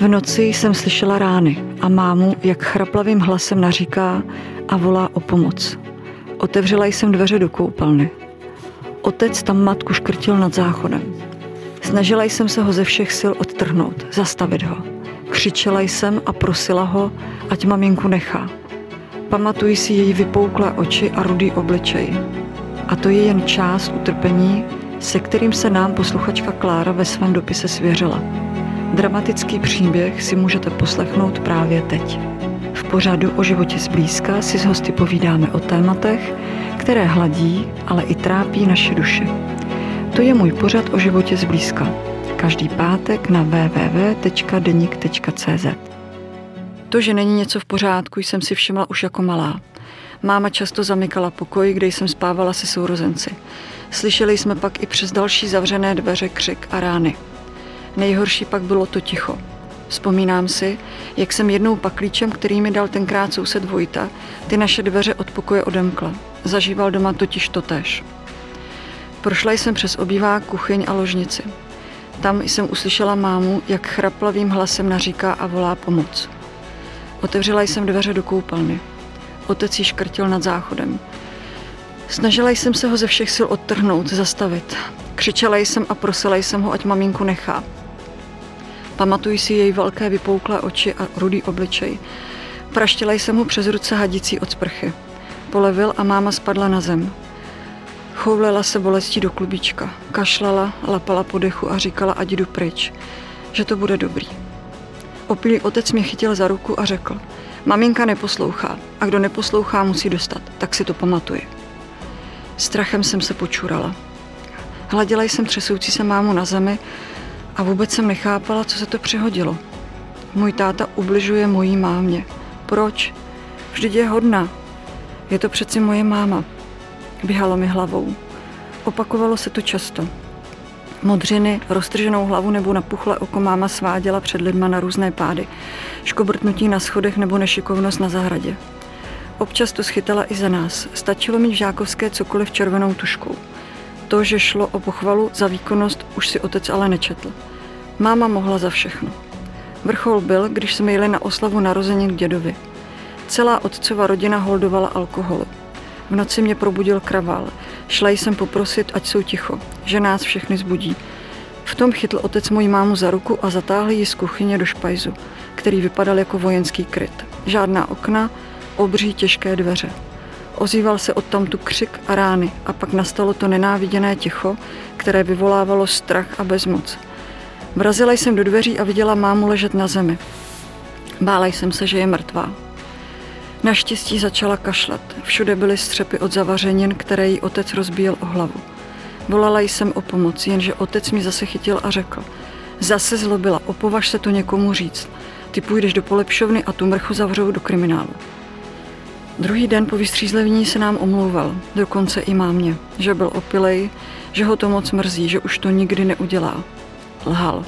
V noci jsem slyšela rány a mámu, jak chraplavým hlasem naříká a volá o pomoc. Otevřela jsem dveře do koupelny. Otec tam matku škrtil nad záchodem. Snažila jsem se ho ze všech sil odtrhnout, zastavit ho. Křičela jsem a prosila ho, ať maminku nechá. Pamatuji si její vypouklé oči a rudý obličej. A to je jen část utrpení, se kterým se nám posluchačka Klára ve svém dopise svěřila. Dramatický příběh si můžete poslechnout právě teď. V pořadu o životě zblízka si s hosty povídáme o tématech, které hladí, ale i trápí naše duše. To je můj pořad o životě zblízka. Každý pátek na www.denik.cz To, že není něco v pořádku, jsem si všimla už jako malá. Máma často zamykala pokoj, kde jsem spávala se sourozenci. Slyšeli jsme pak i přes další zavřené dveře křik a rány. Nejhorší pak bylo to ticho. Vzpomínám si, jak jsem jednou paklíčem, který mi dal tenkrát soused Vojta, ty naše dveře od pokoje odemkla. Zažíval doma totiž totéž. Prošla jsem přes obývá kuchyň a ložnici. Tam jsem uslyšela mámu, jak chraplavým hlasem naříká a volá pomoc. Otevřela jsem dveře do koupelny. Otec ji škrtil nad záchodem. Snažila jsem se ho ze všech sil odtrhnout, zastavit. Křičela jsem a prosila jsem ho, ať maminku nechá. Pamatuji si její velké vypouklé oči a rudý obličej. Praštila jsem mu přes ruce hadicí od sprchy. Polevil a máma spadla na zem. Choulila se bolestí do klubička. Kašlala, lapala po dechu a říkala, ať jdu pryč. Že to bude dobrý. Opilý otec mě chytil za ruku a řekl, maminka neposlouchá a kdo neposlouchá, musí dostat, tak si to pamatuje. Strachem jsem se počurala. Hladila jsem třesoucí se mámu na zemi a vůbec jsem nechápala, co se to přihodilo. Můj táta ubližuje mojí mámě. Proč? Vždyť je hodná. Je to přeci moje máma. Běhalo mi hlavou. Opakovalo se to často. Modřiny, roztrženou hlavu nebo napuchlé oko máma sváděla před lidma na různé pády. Škobrtnutí na schodech nebo nešikovnost na zahradě. Občas to schytala i za nás. Stačilo mít v žákovské cokoliv červenou tuškou. To, že šlo o pochvalu za výkonnost, už si otec ale nečetl. Máma mohla za všechno. Vrchol byl, když jsme jeli na oslavu narozenin k dědovi. Celá otcova rodina holdovala alkoholu. V noci mě probudil kravál. Šla jsem poprosit, ať jsou ticho, že nás všechny zbudí. V tom chytl otec moji mámu za ruku a zatáhl ji z kuchyně do špajzu, který vypadal jako vojenský kryt. Žádná okna, obří těžké dveře. Ozýval se odtamtu křik a rány a pak nastalo to nenáviděné ticho, které vyvolávalo strach a bezmoc. Vrazila jsem do dveří a viděla mámu ležet na zemi. Bála jsem se, že je mrtvá. Naštěstí začala kašlat. Všude byly střepy od zavařenin, které jí otec rozbíjel o hlavu. Volala jsem o pomoc, jenže otec mi zase chytil a řekl. Zase zlobila, opovaž se to někomu říct. Ty půjdeš do polepšovny a tu mrchu zavřou do kriminálu. Druhý den po vystřízlení se nám omlouval, dokonce i mámě, že byl opilej, že ho to moc mrzí, že už to nikdy neudělá. Lhal.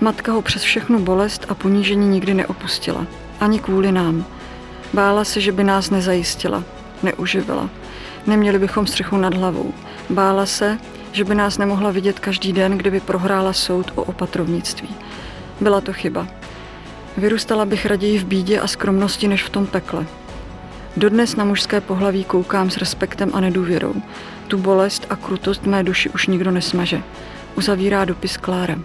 Matka ho přes všechnu bolest a ponížení nikdy neopustila. Ani kvůli nám. Bála se, že by nás nezajistila, neuživila. Neměli bychom střechu nad hlavou. Bála se, že by nás nemohla vidět každý den, kdyby prohrála soud o opatrovnictví. Byla to chyba. Vyrůstala bych raději v bídě a skromnosti, než v tom pekle. Dodnes na mužské pohlaví koukám s respektem a nedůvěrou. Tu bolest a krutost mé duši už nikdo nesmaže. Uzavírá dopis Klárem.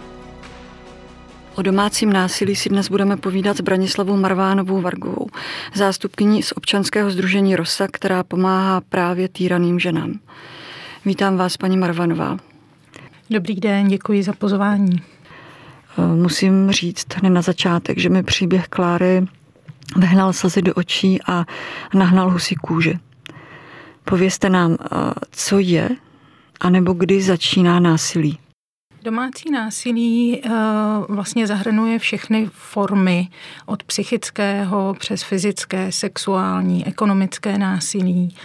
O domácím násilí si dnes budeme povídat s Branislavou Marvánovou Vargovou, zástupkyní z občanského združení Rosa, která pomáhá právě týraným ženám. Vítám vás, paní Marvanová. Dobrý den, děkuji za pozvání. Musím říct hned na začátek, že mi příběh Kláry vehnal slzy do očí a nahnal husí kůže. Povězte nám, co je, anebo kdy začíná násilí. Domácí násilí eh, vlastně zahrnuje všechny formy od psychického přes fyzické, sexuální, ekonomické násilí.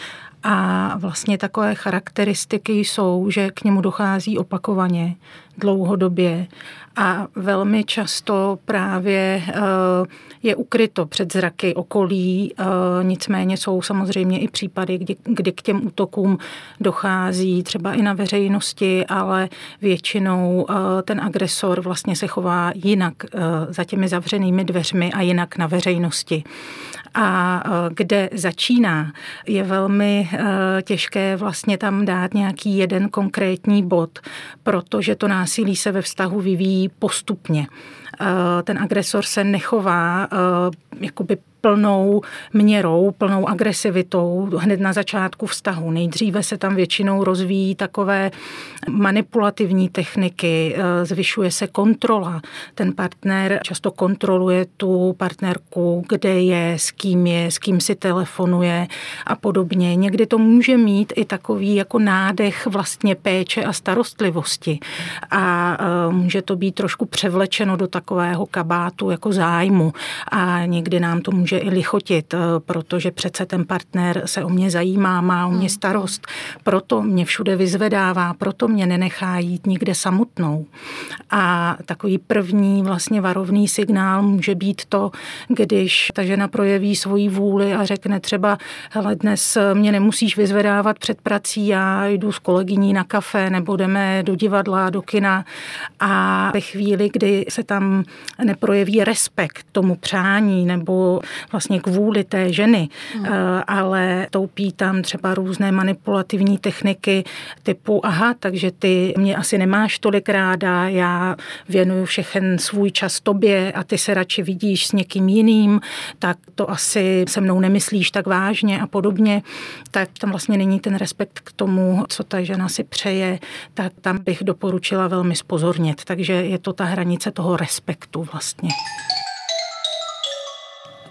A vlastně takové charakteristiky jsou, že k němu dochází opakovaně, dlouhodobě a velmi často právě eh, je ukryto před zraky okolí. Eh, nicméně jsou samozřejmě i případy, kdy, kdy k těm útokům dochází třeba i na veřejnosti, ale většinou eh, ten agresor vlastně se chová jinak za těmi zavřenými dveřmi a jinak na veřejnosti. A kde začíná, je velmi těžké vlastně tam dát nějaký jeden konkrétní bod, protože to násilí se ve vztahu vyvíjí postupně. Ten agresor se nechová jakoby plnou měrou, plnou agresivitou hned na začátku vztahu. Nejdříve se tam většinou rozvíjí takové manipulativní techniky, eh, zvyšuje se kontrola. Ten partner často kontroluje tu partnerku, kde je, s kým je, s kým si telefonuje a podobně. Někdy to může mít i takový jako nádech vlastně péče a starostlivosti. A eh, může to být trošku převlečeno do takového kabátu jako zájmu. A někdy nám to může může i lichotit, eh, protože přece ten partner se o mě zajímá, má o mě hmm. starost, proto mě všude vyzvedává, proto mě nenechá jít nikde samotnou. A takový první vlastně varovný signál může být to, když ta žena projeví svoji vůli a řekne třeba, hele, dnes mě nemusíš vyzvedávat před prací, já jdu s kolegyní na kafe nebo jdeme do divadla, do kina a ve chvíli, kdy se tam neprojeví respekt tomu přání nebo vlastně kvůli té ženy, hmm. Eh, ale toupí tam třeba různé manipulativní techniky typu, aha, takže ty mě asi nemáš tolik ráda, já věnuju všechen svůj čas tobě a ty se radši vidíš s někým jiným, tak to asi se mnou nemyslíš tak vážně a podobně, tak tam vlastně není ten respekt k tomu, co ta žena si přeje, tak tam bych doporučila velmi spozornět. Takže je to ta hranice toho respektu vlastně.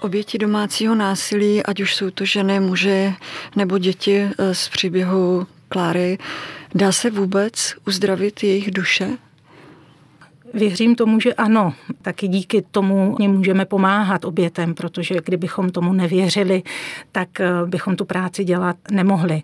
Oběti domácího násilí, ať už jsou to ženy, muži nebo děti eh, z příběhu Kláry, dá se vůbec uzdravit jejich duše? Věřím tomu, že ano. Taky díky tomu můžeme pomáhat obětem, protože kdybychom tomu nevěřili, tak eh, bychom tu práci dělat nemohli.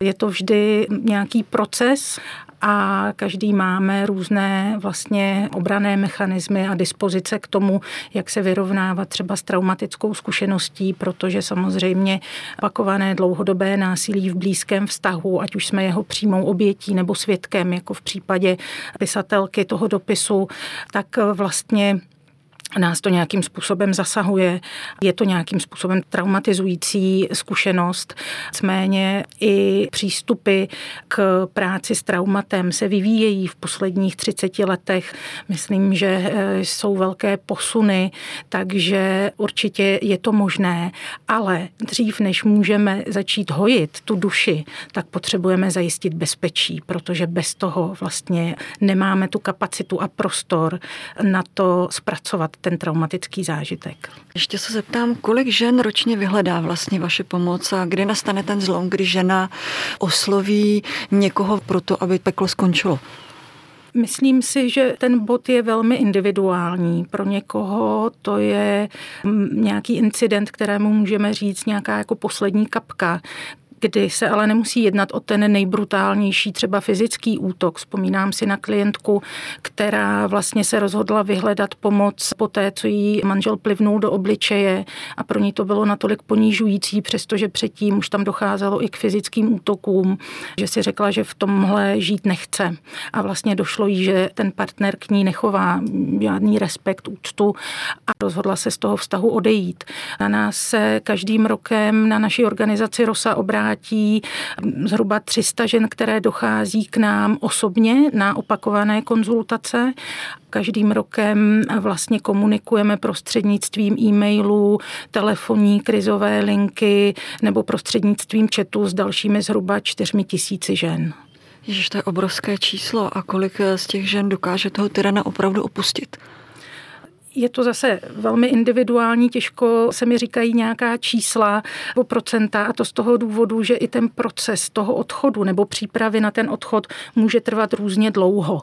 Je to vždy nějaký proces a každý máme různé vlastně obrané mechanismy a dispozice k tomu, jak se vyrovnávat třeba s traumatickou zkušeností, protože samozřejmě opakované dlouhodobé násilí v blízkém vztahu, ať už jsme jeho přímou obětí nebo svědkem, jako v případě pisatelky toho dopisu, tak vlastně nás to nějakým způsobem zasahuje, je to nějakým způsobem traumatizující zkušenost. Nicméně i přístupy k práci s traumatem se vyvíjejí v posledních 30 letech. Myslím, že eh, jsou velké posuny, takže určitě je to možné, ale dřív, než můžeme začít hojit tu duši, tak potřebujeme zajistit bezpečí, protože bez toho vlastně nemáme tu kapacitu a prostor na to zpracovat ten traumatický zážitek. Ještě se zeptám, kolik žen ročně vyhledá vlastně vaše pomoc a kdy nastane ten zlom, kdy žena osloví někoho pro to, aby peklo skončilo? Myslím si, že ten bod je velmi individuální. Pro někoho to je nějaký incident, kterému můžeme říct nějaká jako poslední kapka, kdy se ale nemusí jednat o ten nejbrutálnější třeba fyzický útok. Vzpomínám si na klientku, která vlastně se rozhodla vyhledat pomoc po té, co jí manžel plivnul do obličeje a pro ní to bylo natolik ponížující, přestože předtím už tam docházelo i k fyzickým útokům, že si řekla, že v tomhle žít nechce. A vlastně došlo jí, že ten partner k ní nechová žádný respekt, úctu a rozhodla se z toho vztahu odejít. Na nás se každým rokem na naší organizaci Rosa obrátí obrátí zhruba 300 žen, které dochází k nám osobně na opakované konzultace. Každým rokem vlastně komunikujeme prostřednictvím e-mailů, telefonní krizové linky nebo prostřednictvím chatu s dalšími zhruba čtyřmi tisíci žen. Ježiš, to je obrovské číslo. A kolik z těch žen dokáže toho tyrana opravdu opustit? Je to zase velmi individuální, těžko se mi říkají nějaká čísla o procenta a to z toho důvodu, že i ten proces toho odchodu nebo přípravy na ten odchod může trvat různě dlouho.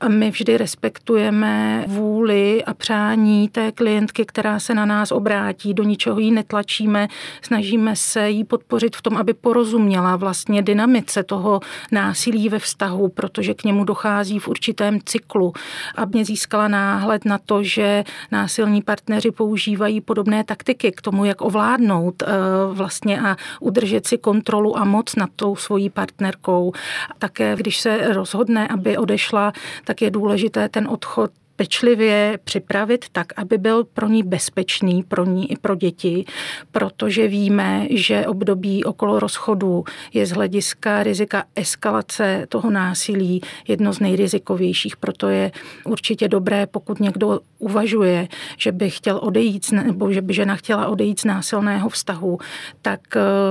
A my vždy respektujeme vůli a přání té klientky, která se na nás obrátí, do ničeho ji netlačíme, snažíme se jí podpořit v tom, aby porozuměla vlastně dynamice toho násilí ve vztahu, protože k němu dochází v určitém cyklu, aby získala náhled na to, že násilní partneři používají podobné taktiky k tomu, jak ovládnout eh, vlastně a udržet si kontrolu a moc nad tou svojí partnerkou. Také když se rozhodne, aby odešla, tak je důležité ten odchod pečlivě připravit tak, aby byl pro ní bezpečný, pro ní i pro děti, protože víme, že období okolo rozchodu je z hlediska rizika eskalace toho násilí jedno z nejrizikovějších. Proto je určitě dobré, pokud někdo uvažuje, že by chtěl odejít, nebo že by žena chtěla odejít z násilného vztahu, tak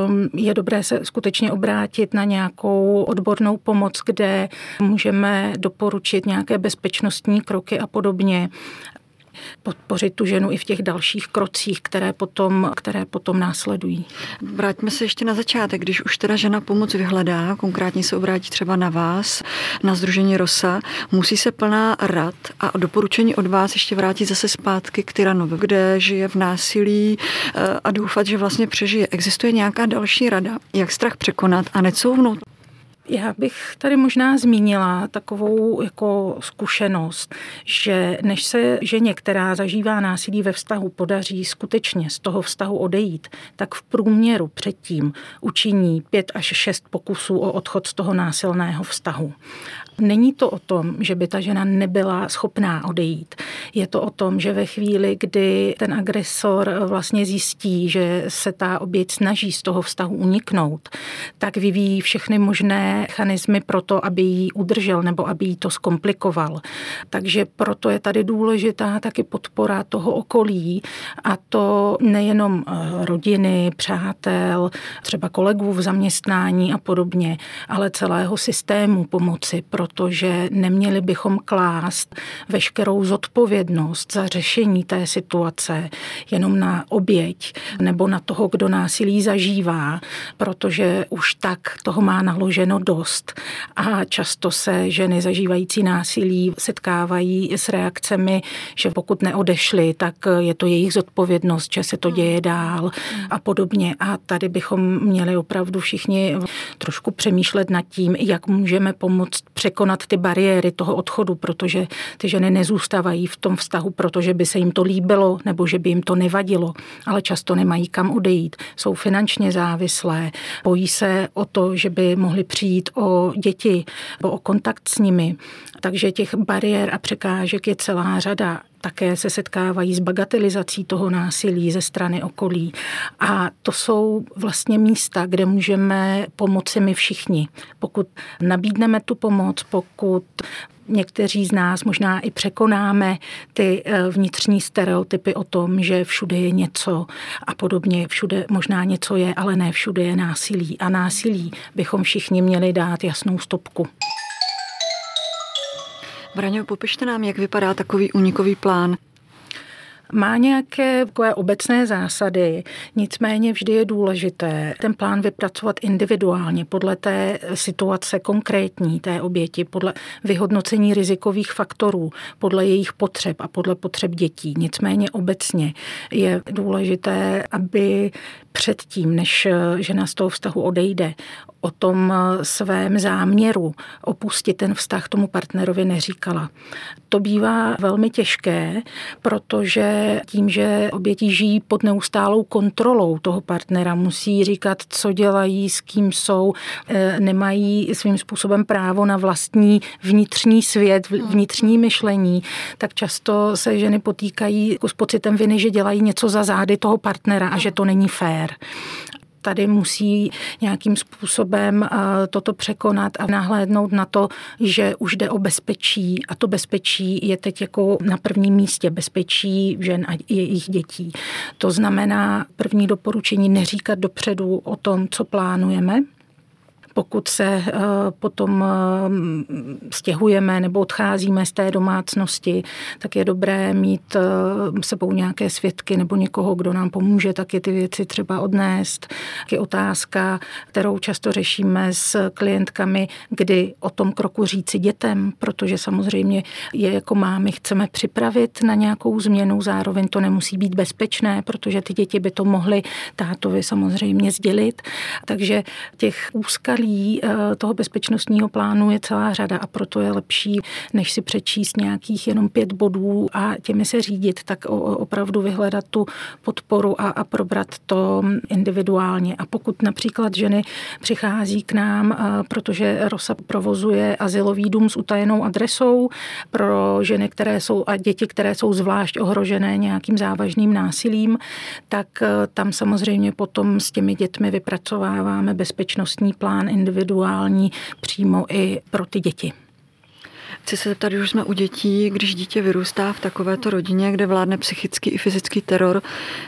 um, je dobré se skutečně obrátit na nějakou odbornou pomoc, kde můžeme doporučit nějaké bezpečnostní kroky a podobně podpořit tu ženu i v těch dalších krocích, které potom, které potom následují. Vraťme se ještě na začátek, když už teda žena pomoc vyhledá, konkrétně se obrátí třeba na vás, na Združení Rosa, musí se plná rad a doporučení od vás ještě vrátit zase zpátky k tyranovi, kde žije v násilí eh, a doufat, že vlastně přežije. Existuje nějaká další rada, jak strach překonat a necouvnout? Já bych tady možná zmínila takovou jako zkušenost, že než se ženě, která zažívá násilí ve vztahu, podaří skutečně z toho vztahu odejít, tak v průměru předtím učiní pět až šest pokusů o odchod z toho násilného vztahu. Není to o tom, že by ta žena nebyla schopná odejít. Je to o tom, že ve chvíli, kdy ten agresor vlastně zjistí, že se ta oběť snaží z toho vztahu uniknout, tak vyvíjí všechny možné mechanismy pro to, aby ji udržel nebo aby jí to zkomplikoval. Takže proto je tady důležitá taky podpora toho okolí a to nejenom eh, rodiny, přátel, třeba kolegů v zaměstnání a podobně, ale celého systému pomoci, protože neměli bychom klást veškerou zodpovědnost za řešení té situace jenom na oběť nebo na toho, kdo násilí zažívá, protože už tak toho má naloženo dost. A často se ženy zažívající násilí setkávají s reakcemi, že pokud neodešly, tak je to jejich zodpovědnost, že se to děje dál a podobně. A tady bychom měli opravdu všichni trošku přemýšlet nad tím, jak můžeme pomoct překonat ty bariéry toho odchodu, protože ty ženy nezůstávají v tom vztahu, protože by se jim to líbilo nebo že by jim to nevadilo, ale často nemají kam odejít, jsou finančně závislé, bojí se o to, že by mohli přijít o děti, o kontakt s nimi. Takže těch bariér a překážek je celá řada také se setkávají s bagatelizací toho násilí ze strany okolí. A to jsou vlastně místa, kde můžeme pomoci my všichni. Pokud nabídneme tu pomoc, pokud někteří z nás možná i překonáme ty eh, vnitřní stereotypy o tom, že všude je něco a podobně, všude možná něco je, ale ne všude je násilí. A násilí bychom všichni měli dát jasnou stopku. Braňo, popište nám, jak vypadá takový unikový plán. Má nějaké takové obecné zásady, nicméně vždy je důležité ten plán vypracovat individuálně podle té situace konkrétní té oběti, podle vyhodnocení rizikových faktorů, podle jejich potřeb a podle potřeb dětí. Nicméně obecně je důležité, aby předtím, než žena z toho vztahu odejde, o tom svém záměru opustit ten vztah tomu partnerovi neříkala. To bývá velmi těžké, protože tím, že oběti žijí pod neustálou kontrolou toho partnera, musí říkat, co dělají, s kým jsou, e, nemají svým způsobem právo na vlastní vnitřní svět, vnitřní myšlení, tak často se ženy potýkají s pocitem viny, že dělají něco za zády toho partnera a že to není fér tady musí nějakým způsobem eh, toto překonat a nahlédnout na to, že už jde o bezpečí. A to bezpečí je teď jako na prvním místě. Bezpečí žen a jejich dětí. To znamená první doporučení neříkat dopředu o tom, co plánujeme, pokud se potom stěhujeme nebo odcházíme z té domácnosti, tak je dobré mít sebou nějaké svědky nebo někoho, kdo nám pomůže taky ty věci třeba odnést. Je otázka, kterou často řešíme s klientkami, kdy o tom kroku říci dětem, protože samozřejmě je jako mámy chceme připravit na nějakou změnu, zároveň to nemusí být bezpečné, protože ty děti by to mohly tátovi samozřejmě sdělit. Takže těch úskalí eh, toho bezpečnostního plánu je celá řada a proto je lepší, než si přečíst nějakých jenom pět bodů a těmi se řídit, tak opravdu vyhledat tu podporu a, a probrat to individuálně. A pokud například ženy přichází k nám, eh, protože Rosa provozuje asilový dům s utajenou adresou pro ženy, které jsou a děti, které jsou zvlášť ohrožené nějakým závažným násilím, tak eh, tam samozřejmě potom s těmi dětmi vypracováváme bezpečnostní plán individuální přímo i pro ty děti. Chci se zeptat, už jsme u dětí, když dítě vyrůstá v takovéto rodině, kde vládne psychický i fyzický teror,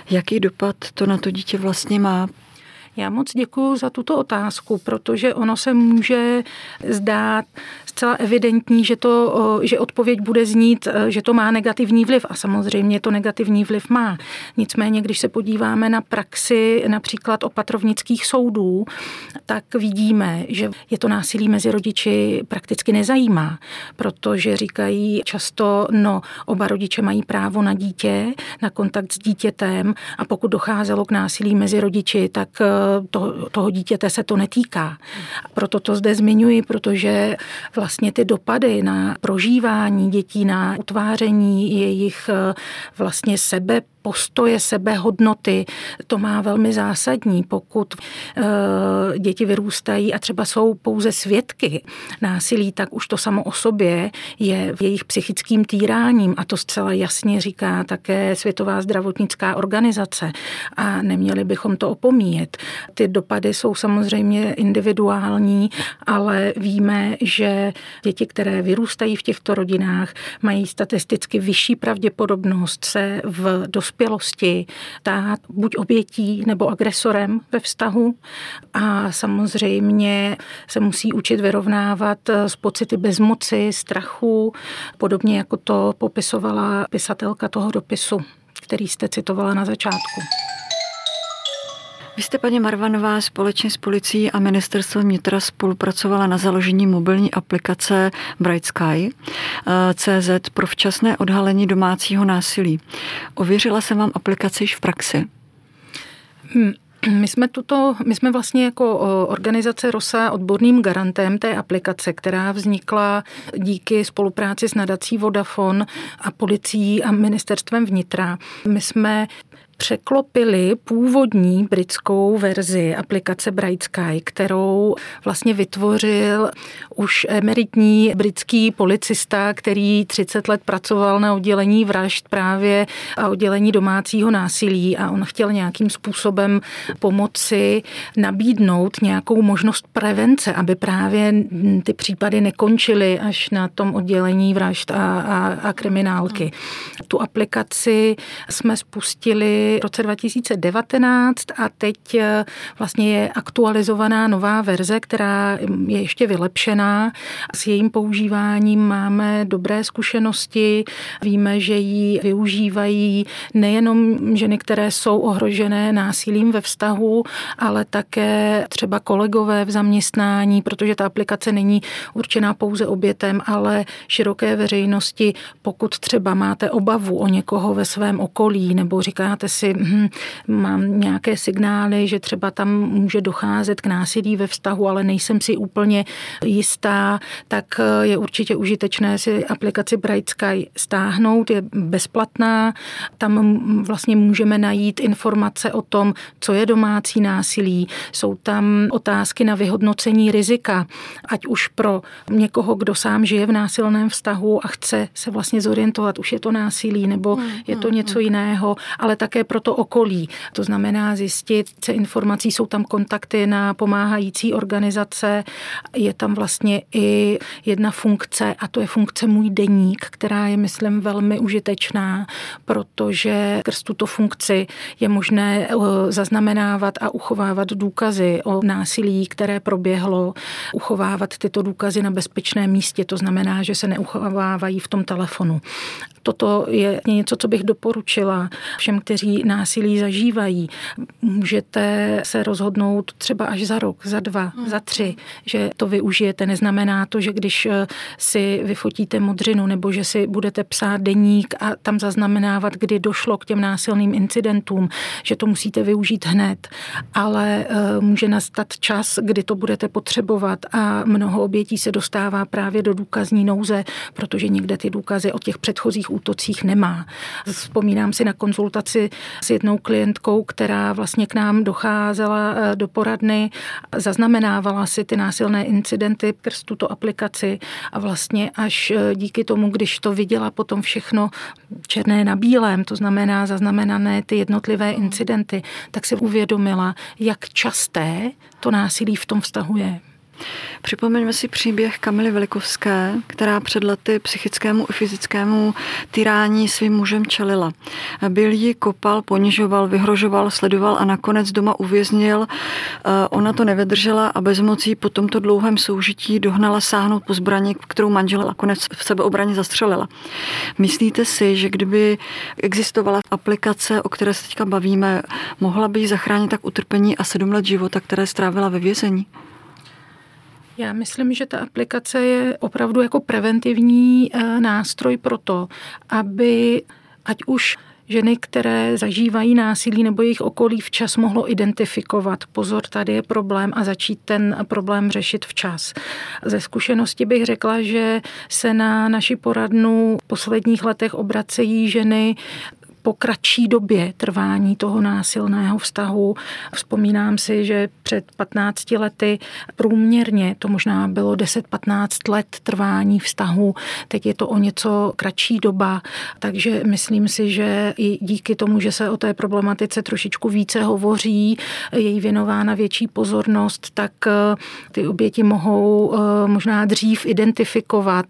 jaký dopad to na to dítě vlastně má? Já moc děkuji za tuto otázku, protože ono se může zdát zcela evidentní, že, to, že odpověď bude znít, e, že to má negativní vliv a samozřejmě to negativní vliv má. Nicméně, když se podíváme na praxi například opatrovnických soudů, tak vidíme, že je to násilí mezi rodiči prakticky nezajímá, protože říkají často, no, oba rodiče mají právo na dítě, na kontakt s dítětem a pokud docházelo k násilí mezi rodiči, tak e, to, toho dítěte se to netýká. Proto to zde zmiňuji, protože vlastně ty dopady na prožívání dětí, na utváření jejich eh, vlastně sebe postoje, sebehodnoty, to má velmi zásadní. Pokud e, děti vyrůstají a třeba jsou pouze svědky násilí, tak už to samo o sobě je jejich psychickým týráním a to zcela jasně říká také Světová zdravotnická organizace a neměli bychom to opomíjet. Ty dopady jsou samozřejmě individuální, ale víme, že děti, které vyrůstají v těchto rodinách, mají statisticky vyšší pravděpodobnost se v dospělosti dospělosti stát buď obětí nebo agresorem ve vztahu a samozřejmě se musí učit vyrovnávat s pocity bezmoci, strachu, podobně jako to popisovala pisatelka toho dopisu, který jste citovala na začátku. Vy jste, paní Marvanová, společně s policií a ministerstvem vnitra spolupracovala na založení mobilní aplikace Bright Sky eh, CZ pro včasné odhalení domácího násilí. Ověřila jsem vám aplikaci již v praxi? Hmm. My jsme, tuto, my jsme vlastně jako organizace ROSA odborným garantem té aplikace, která vznikla díky spolupráci s nadací Vodafone a policií a ministerstvem vnitra. My jsme překlopili původní britskou verzi aplikace Bright Sky, kterou vlastně vytvořil už emeritní britský policista, který 30 let pracoval na oddělení vražd právě a oddělení domácího násilí a on chtěl nějakým způsobem pomoci nabídnout nějakou možnost prevence, aby právě ty případy nekončily až na tom oddělení vražd a, a, a kriminálky. Tu aplikaci jsme spustili v roce 2019 a teď eh, vlastně je aktualizovaná nová verze, která je ještě vylepšená. S jejím používáním máme dobré zkušenosti. Víme, že ji využívají nejenom ženy, které jsou ohrožené násilím ve vztahu, ale také třeba kolegové v zaměstnání, protože ta aplikace není určená pouze obětem, ale široké veřejnosti. Pokud třeba máte obavu o někoho ve svém okolí nebo říkáte si, si hm, mám nějaké signály, že třeba tam může docházet k násilí ve vztahu, ale nejsem si úplně jistá, tak eh, je určitě užitečné si aplikaci Bright Sky stáhnout, je bezplatná. Tam vlastně můžeme najít informace o tom, co je domácí násilí. Jsou tam otázky na vyhodnocení rizika, ať už pro někoho, kdo sám žije v násilném vztahu a chce se vlastně zorientovat, už je to násilí nebo je to hmm, něco hmm. jiného, ale také také pro to okolí. To znamená zjistit se informací, jsou tam kontakty na pomáhající organizace, je tam vlastně i jedna funkce a to je funkce Můj deník, která je, myslím, velmi užitečná, protože skrz tuto funkci je možné eh, zaznamenávat a uchovávat důkazy o násilí, které proběhlo, uchovávat tyto důkazy na bezpečném místě, to znamená, že se neuchovávají v tom telefonu. Toto je něco, co bych doporučila všem, kteří násilí zažívají. Můžete se rozhodnout třeba až za rok, za dva, hmm. za tři, že to využijete. Neznamená to, že když eh, si vyfotíte modřinu nebo že si budete psát deník a tam zaznamenávat, kdy došlo k těm násilným incidentům, že to musíte využít hned, ale eh, může nastat čas, kdy to budete potřebovat a mnoho obětí se dostává právě do důkazní nouze, protože někde ty důkazy o těch předchozích útocích nemá. Vzpomínám si na konzultaci s jednou klientkou, která vlastně k nám docházela eh, do poradny, zaznamenávala si ty násilné incidenty přes tuto aplikaci a vlastně až eh, díky tomu, když to viděla potom všechno černé na bílém, to znamená zaznamenané ty jednotlivé incidenty, tak si uvědomila, jak časté to násilí v tom vztahu je. Připomeňme si příběh Kamily Velikovské, která před lety psychickému i fyzickému tyrání svým mužem čelila. Byl ji kopal, ponižoval, vyhrožoval, sledoval a nakonec doma uvěznil. Eh, ona to nevydržela a bez mocí po tomto dlouhém soužití dohnala sáhnout po zbraní, kterou manžel nakonec v sebeobraně zastřelila. Myslíte si, že kdyby existovala aplikace, o které se teďka bavíme, mohla by jí zachránit tak utrpení a sedm let života, které strávila ve vězení? Já myslím, že ta aplikace je opravdu jako preventivní eh, nástroj pro to, aby ať už ženy, které zažívají násilí nebo jejich okolí včas mohlo identifikovat. Pozor, tady je problém a začít ten problém řešit včas. Ze zkušenosti bych řekla, že se na naši poradnu v posledních letech obracejí ženy po kratší době trvání toho násilného vztahu. Vzpomínám si, že před 15 lety průměrně to možná bylo 10-15 let trvání vztahu, teď je to o něco kratší doba, takže myslím si, že i díky tomu, že se o té problematice trošičku více hovoří, je jí věnována větší pozornost, tak eh, ty oběti mohou eh, možná dřív identifikovat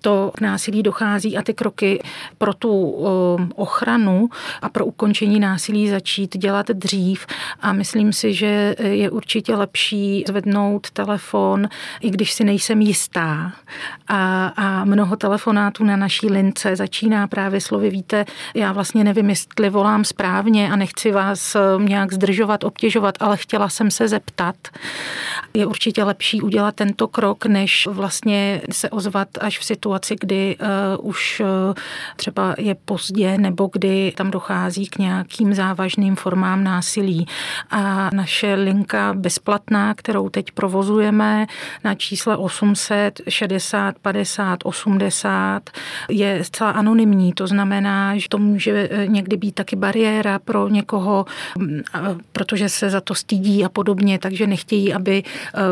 to k násilí dochází a ty kroky pro tu eh, ochranu ochranu a pro ukončení násilí začít dělat dřív. A myslím si, že je určitě lepší zvednout telefon, i když si nejsem jistá. A, a mnoho telefonátů na naší lince začíná právě slovy, víte, já vlastně nevím, jestli volám správně a nechci vás eh, nějak zdržovat, obtěžovat, ale chtěla jsem se zeptat. Je určitě lepší udělat tento krok, než vlastně se ozvat až v situaci, kdy uh, už uh, třeba je pozdě nebo kdy tam dochází k nějakým závažným formám násilí. A naše linka bezplatná, kterou teď provozujeme na čísle 800 60 50 80, je zcela anonymní. To znamená, že to může někdy být taky bariéra pro někoho, protože se za to stydí a podobně, takže nechtějí, aby,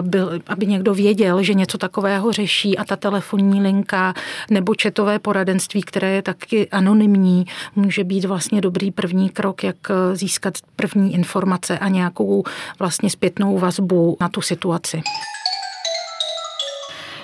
byl, aby někdo věděl, že něco takového řeší a ta telefonní linka nebo četové poradenství, které je taky anonymní, může být vlastně dobrý první krok, jak eh, získat první informace a nějakou vlastně zpětnou vazbu na tu situaci.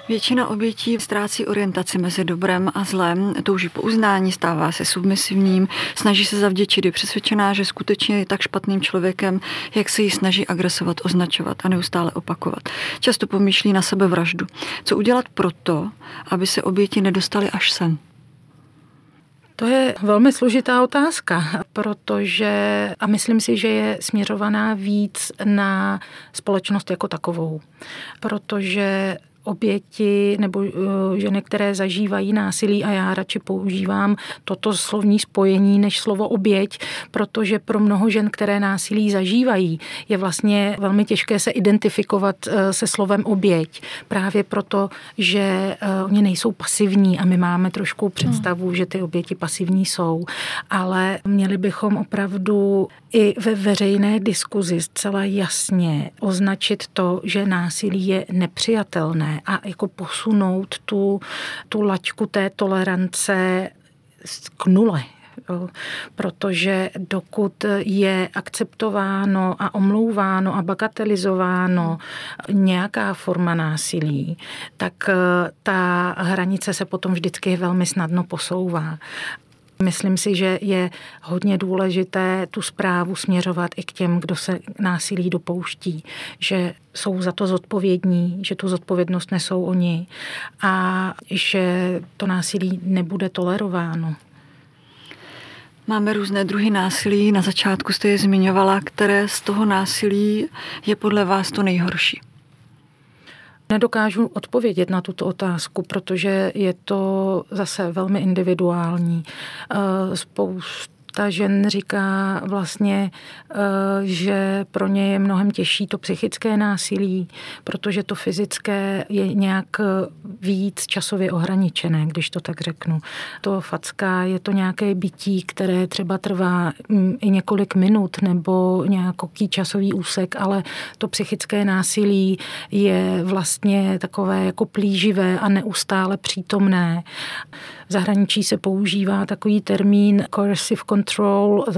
Většina obětí ztrácí orientaci mezi dobrem a zlem, touží po uznání, stává se submisivním, snaží se zavděčit, je přesvědčená, že skutečně je tak špatným člověkem, jak se jí snaží agresovat, označovat a neustále opakovat. Často pomýšlí na sebe vraždu. Co udělat proto, aby se oběti nedostali až sem? To je velmi složitá otázka, protože, a myslím si, že je směřovaná víc na společnost jako takovou, protože oběti nebo eh, ženy, které zažívají násilí a já radši používám toto slovní spojení než slovo oběť, protože pro mnoho žen, které násilí zažívají, je vlastně velmi těžké se identifikovat eh, se slovem oběť. Právě proto, že eh, oni nejsou pasivní a my máme trošku představu, že ty oběti pasivní jsou, ale měli bychom opravdu i ve veřejné diskuzi zcela jasně označit to, že násilí je nepřijatelné a jako posunout tu, tu laťku té tolerance k nule protože dokud je akceptováno a omlouváno a bagatelizováno nějaká forma násilí, tak eh, ta hranice se potom vždycky velmi snadno posouvá. Myslím si, že je hodně důležité tu zprávu směřovat i k těm, kdo se násilí dopouští, že jsou za to zodpovědní, že tu zodpovědnost nesou oni a že to násilí nebude tolerováno. Máme různé druhy násilí. Na začátku jste je zmiňovala, které z toho násilí je podle vás to nejhorší. Nedokážu odpovědět na tuto otázku, protože je to zase velmi individuální. Eh, spoustu ta žen říká vlastně, eh, že pro ně je mnohem těžší to psychické násilí, protože to fyzické je nějak eh, víc časově ohraničené, když to tak řeknu. To facka je to nějaké bytí, které třeba trvá mm, i několik minut nebo nějaký časový úsek, ale to psychické násilí je vlastně takové jako plíživé a neustále přítomné. V zahraničí se používá takový termín coercive control, eh,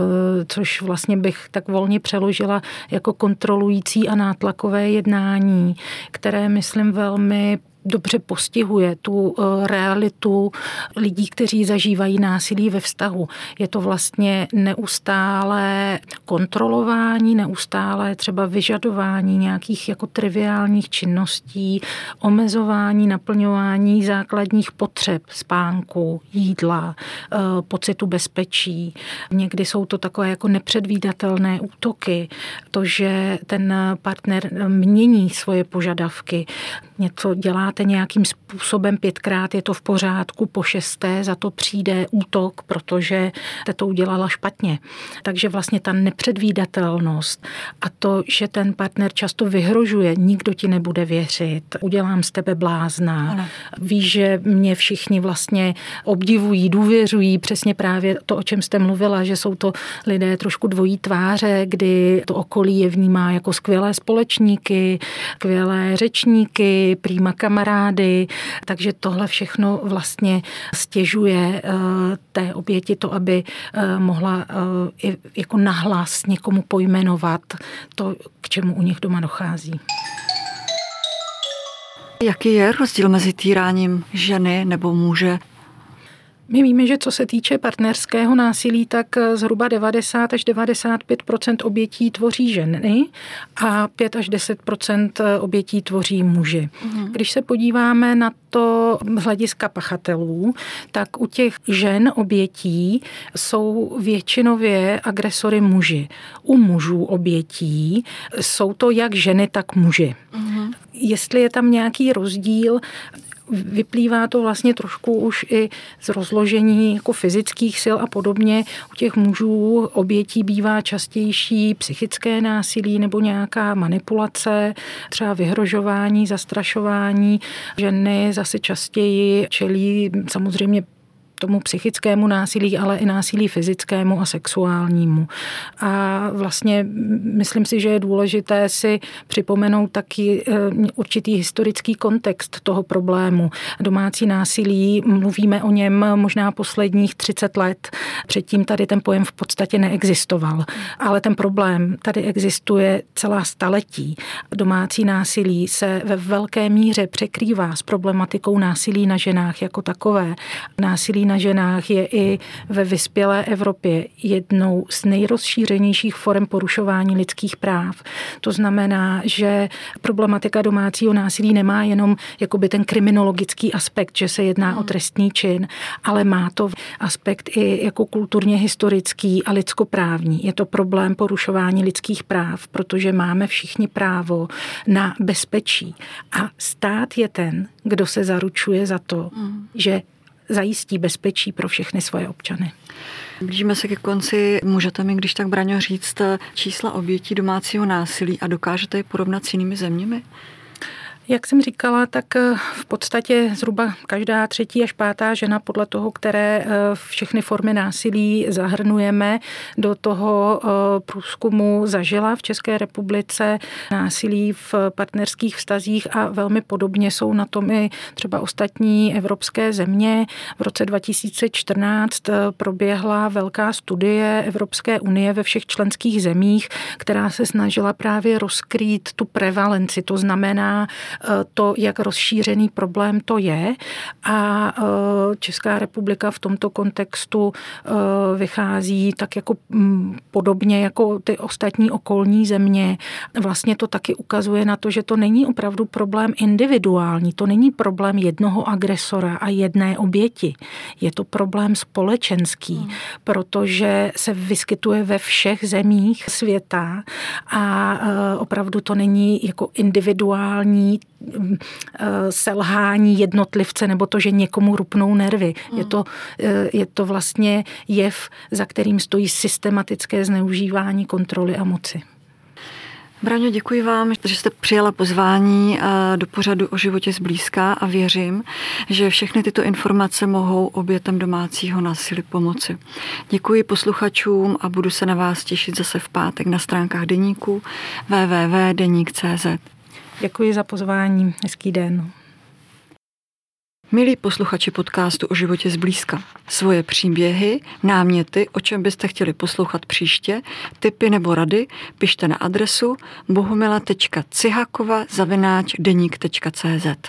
což vlastně bych tak volně přeložila jako kontrolující a nátlakové jednání, které, myslím, velmi dobře postihuje tu eh, realitu lidí, kteří zažívají násilí ve vztahu. Je to vlastně neustále kontrolování, neustále třeba vyžadování nějakých jako triviálních činností, omezování, naplňování základních potřeb spánku, jídla, eh, pocitu bezpečí. Někdy jsou to takové jako nepředvídatelné útoky, to, že ten partner mění svoje požadavky, něco děláte nějakým způsobem pětkrát, je to v pořádku, po šesté za to přijde útok, protože te to udělala špatně. Takže vlastně ta nepředvídatelnost a to, že ten partner často vyhrožuje, nikdo ti nebude věřit, udělám z tebe blázna, ano. víš, že mě všichni vlastně obdivují, důvěřují, přesně právě to, o čem jste mluvila, že jsou to lidé trošku dvojí tváře, kdy to okolí je vnímá jako skvělé společníky, skvělé řečníky, prýma kamarády, takže tohle všechno vlastně stěžuje eh, té oběti to, aby eh, mohla eh, jako nahlas někomu pojmenovat to, k čemu u nich doma dochází. Jaký je rozdíl mezi týráním ženy nebo muže? My víme, že co se týče partnerského násilí, tak zhruba 90 až 95 obětí tvoří ženy a 5 až 10% obětí tvoří muži. Mhm. Když se podíváme na to z hlediska pachatelů, tak u těch žen obětí jsou většinově agresory muži. U mužů obětí jsou to jak ženy, tak muži. Mm-hmm. Jestli je tam nějaký rozdíl, vyplývá to vlastně trošku už i z rozložení jako fyzických sil a podobně. U těch mužů obětí bývá častější psychické násilí nebo nějaká manipulace, třeba vyhrožování, zastrašování. Ženy zase častěji čelí samozřejmě tomu psychickému násilí, ale i násilí fyzickému a sexuálnímu. A vlastně myslím si, že je důležité si připomenout taky eh, určitý historický kontext toho problému. Domácí násilí, mluvíme o něm možná posledních 30 let. Předtím tady ten pojem v podstatě neexistoval. Ale ten problém tady existuje celá staletí. Domácí násilí se ve velké míře překrývá s problematikou násilí na ženách jako takové. Násilí na ženách je i ve vyspělé Evropě jednou z nejrozšířenějších forem porušování lidských práv. To znamená, že problematika domácího násilí nemá jenom jakoby ten kriminologický aspekt, že se jedná hmm. o trestný čin, ale má to aspekt i jako kulturně historický a lidskoprávní. Je to problém porušování lidských práv, protože máme všichni právo na bezpečí. A stát je ten, kdo se zaručuje za to, hmm. že zajistí bezpečí pro všechny svoje občany. Blížíme se ke konci. Můžete mi, když tak, Braňo, říct čísla obětí domácího násilí a dokážete je porovnat s jinými zeměmi? Jak jsem říkala, tak eh, v podstatě zhruba každá třetí až pátá žena podle toho, které eh, všechny formy násilí zahrnujeme do toho eh, průzkumu zažila v České republice násilí v partnerských vztazích a velmi podobně jsou na tom i třeba ostatní evropské země. V roce 2014 proběhla velká studie Evropské unie ve všech členských zemích, která se snažila právě rozkrýt tu prevalenci, to znamená to, jak rozšířený problém to je. A eh, Česká republika v tomto kontextu eh, vychází tak jako mm, podobně jako ty ostatní okolní země. Vlastně to taky ukazuje na to, že to není opravdu problém individuální, to není problém jednoho agresora a jedné oběti. Je to problém společenský, hmm. protože se vyskytuje ve všech zemích světa a opravdu to není jako individuální Eh, selhání jednotlivce nebo to, že někomu rupnou nervy. Je, to, eh, je to vlastně jev, za kterým stojí systematické zneužívání kontroly a moci. Braňo, děkuji vám, že jste přijala pozvání eh, do pořadu o životě zblízka a věřím, že všechny tyto informace mohou obětem domácího násilí pomoci. Děkuji posluchačům a budu se na vás těšit zase v pátek na stránkách deníku www.deník.cz. Děkuji za pozvání. Hezký den. Milí posluchači podcastu o životě zblízka, svoje příběhy, náměty, o čem byste chtěli poslouchat příště, tipy nebo rady, pište na adresu bohumila.cihakova zavináč deník.cz.